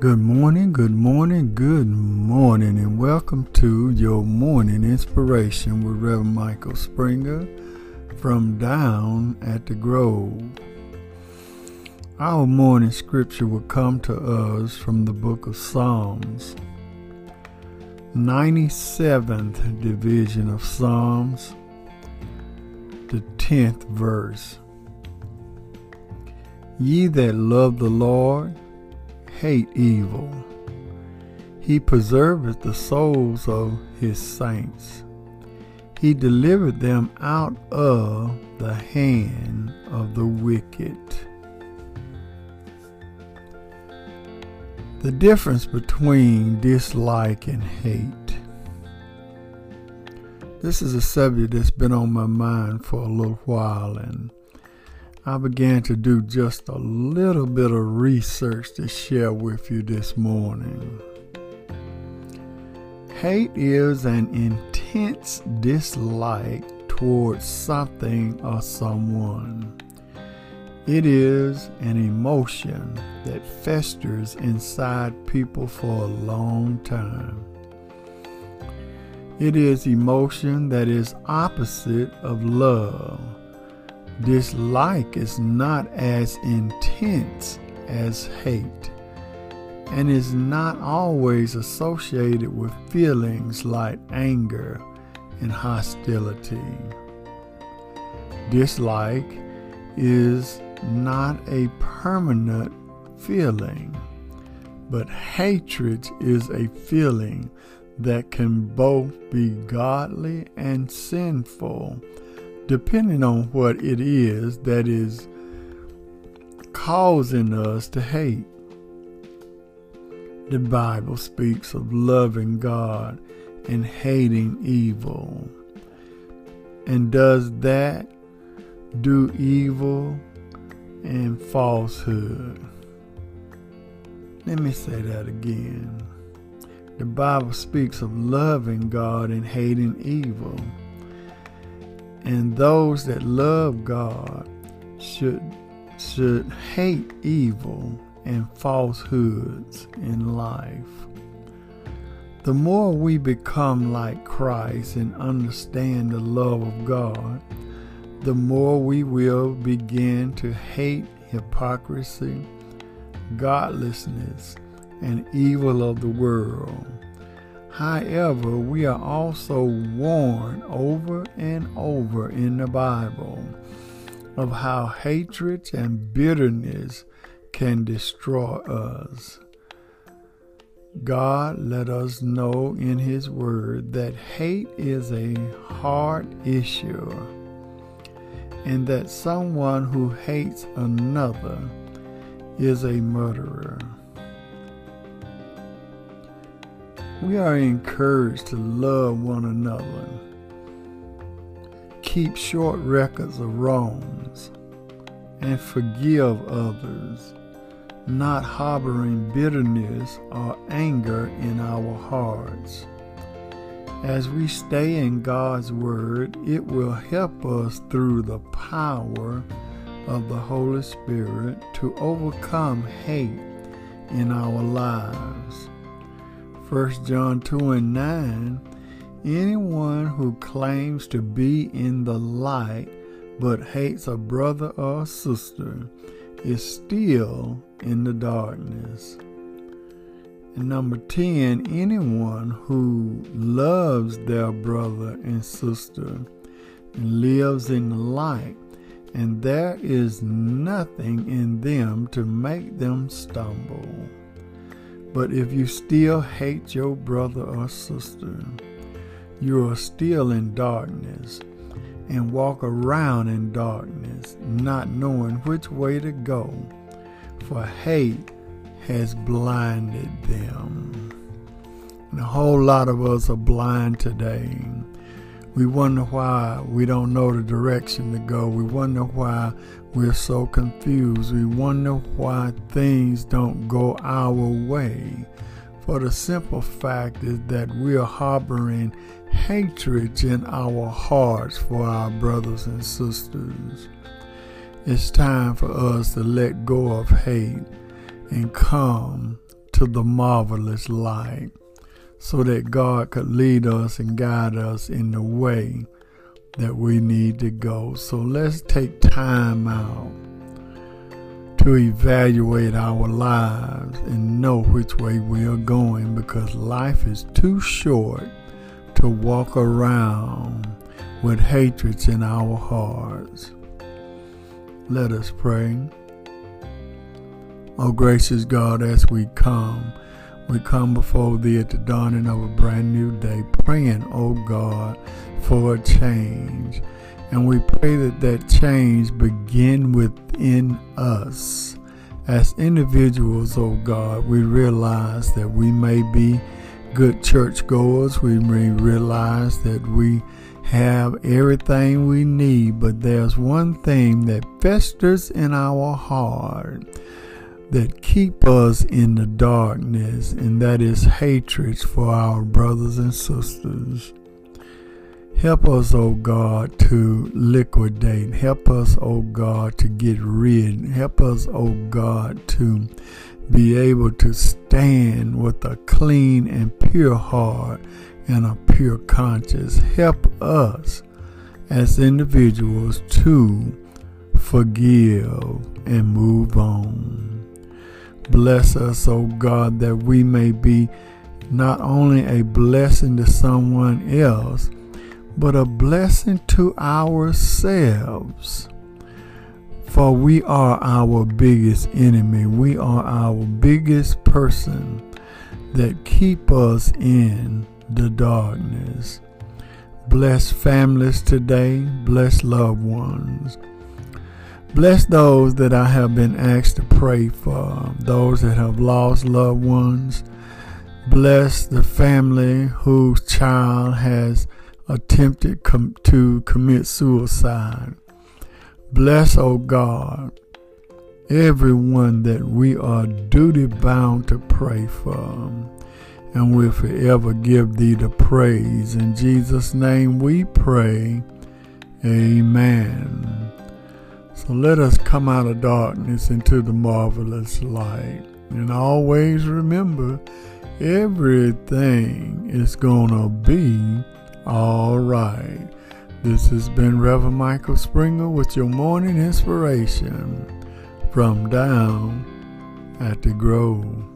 Good morning, good morning, good morning, and welcome to your morning inspiration with Reverend Michael Springer from Down at the Grove. Our morning scripture will come to us from the book of Psalms, 97th division of Psalms, the 10th verse. Ye that love the Lord, hate evil. He preserveth the souls of his saints. He delivered them out of the hand of the wicked. The difference between dislike and hate. This is a subject that's been on my mind for a little while, and I began to do just a little bit of research to share with you this morning. Hate is an intense dislike towards something or someone. It is an emotion that festers inside people for a long time. It is emotion that is opposite of love Dislike is not as intense as hate and is not always associated with feelings like anger and hostility. Dislike is not a permanent feeling, but hatred is a feeling that can both be godly and sinful depending on what it is that is causing us to hate. The Bible speaks of loving God and hating evil. And does that do evil and falsehood? Let me say that again. The Bible speaks of loving God and hating evil. And those that love God should should hate evil and falsehoods in life. The more we become like Christ and understand the love of God, the more we will begin to hate hypocrisy, godlessness, and evil of the world. However, we are also warned over and over in the Bible of how hatred and bitterness can destroy us. God let us know in His Word that hate is a hard issue and that someone who hates another is a murderer. We are encouraged to love one another, keep short records of wrongs, and forgive others, not harboring bitterness or anger in our hearts. As we stay in God's Word, it will help us through the power of the Holy Spirit to overcome hate in our lives. 1 John 2 and 9 Anyone who claims to be in the light but hates a brother or sister is still in the darkness. And number 10, anyone who loves their brother and sister and lives in the light, and there is nothing in them to make them stumble. But if you still hate your brother or sister, you are still in darkness and walk around in darkness, not knowing which way to go, for hate has blinded them. And a whole lot of us are blind today. We wonder why we don't know the direction to go. We wonder why we're so confused. We wonder why things don't go our way. For the simple fact is that we are harboring hatred in our hearts for our brothers and sisters. It's time for us to let go of hate and come to the marvelous light so that God could lead us and guide us in the way that we need to go. So let's take time out to evaluate our lives and know which way we are going because life is too short to walk around with hatreds in our hearts. Let us pray. Oh, gracious God, as we come, we come before Thee at the dawning of a brand new day, praying, oh God, for a change. And we pray that that change begin within us. As individuals, oh God, we realize that we may be good churchgoers. We may realize that we have everything we need, but there's one thing that festers in our heart that keep us in the darkness, and that is hatred for our brothers and sisters. Help us, O oh God, to liquidate. Help us, O oh God, to get rid. Help us, O oh God, to be able to stand with a clean and pure heart and a pure conscience. Help us as individuals to forgive and move on. Bless us, O God, that we may be not only a blessing to someone else, but a blessing to ourselves. For we are our biggest enemy. We are our biggest person that keep us in the darkness. Bless families today. Bless loved ones. Bless those that I have been asked to pray for, those that have lost loved ones. Bless the family whose child has attempted com- to commit suicide. Bless, O oh God, everyone that we are duty bound to pray for. And we'll forever give thee the praise. In Jesus' name we pray. Amen. So let us come out of darkness into the marvelous light. And always remember, everything is going to be all right. This has been Reverend Michael Springer with your morning inspiration from down at the Grove.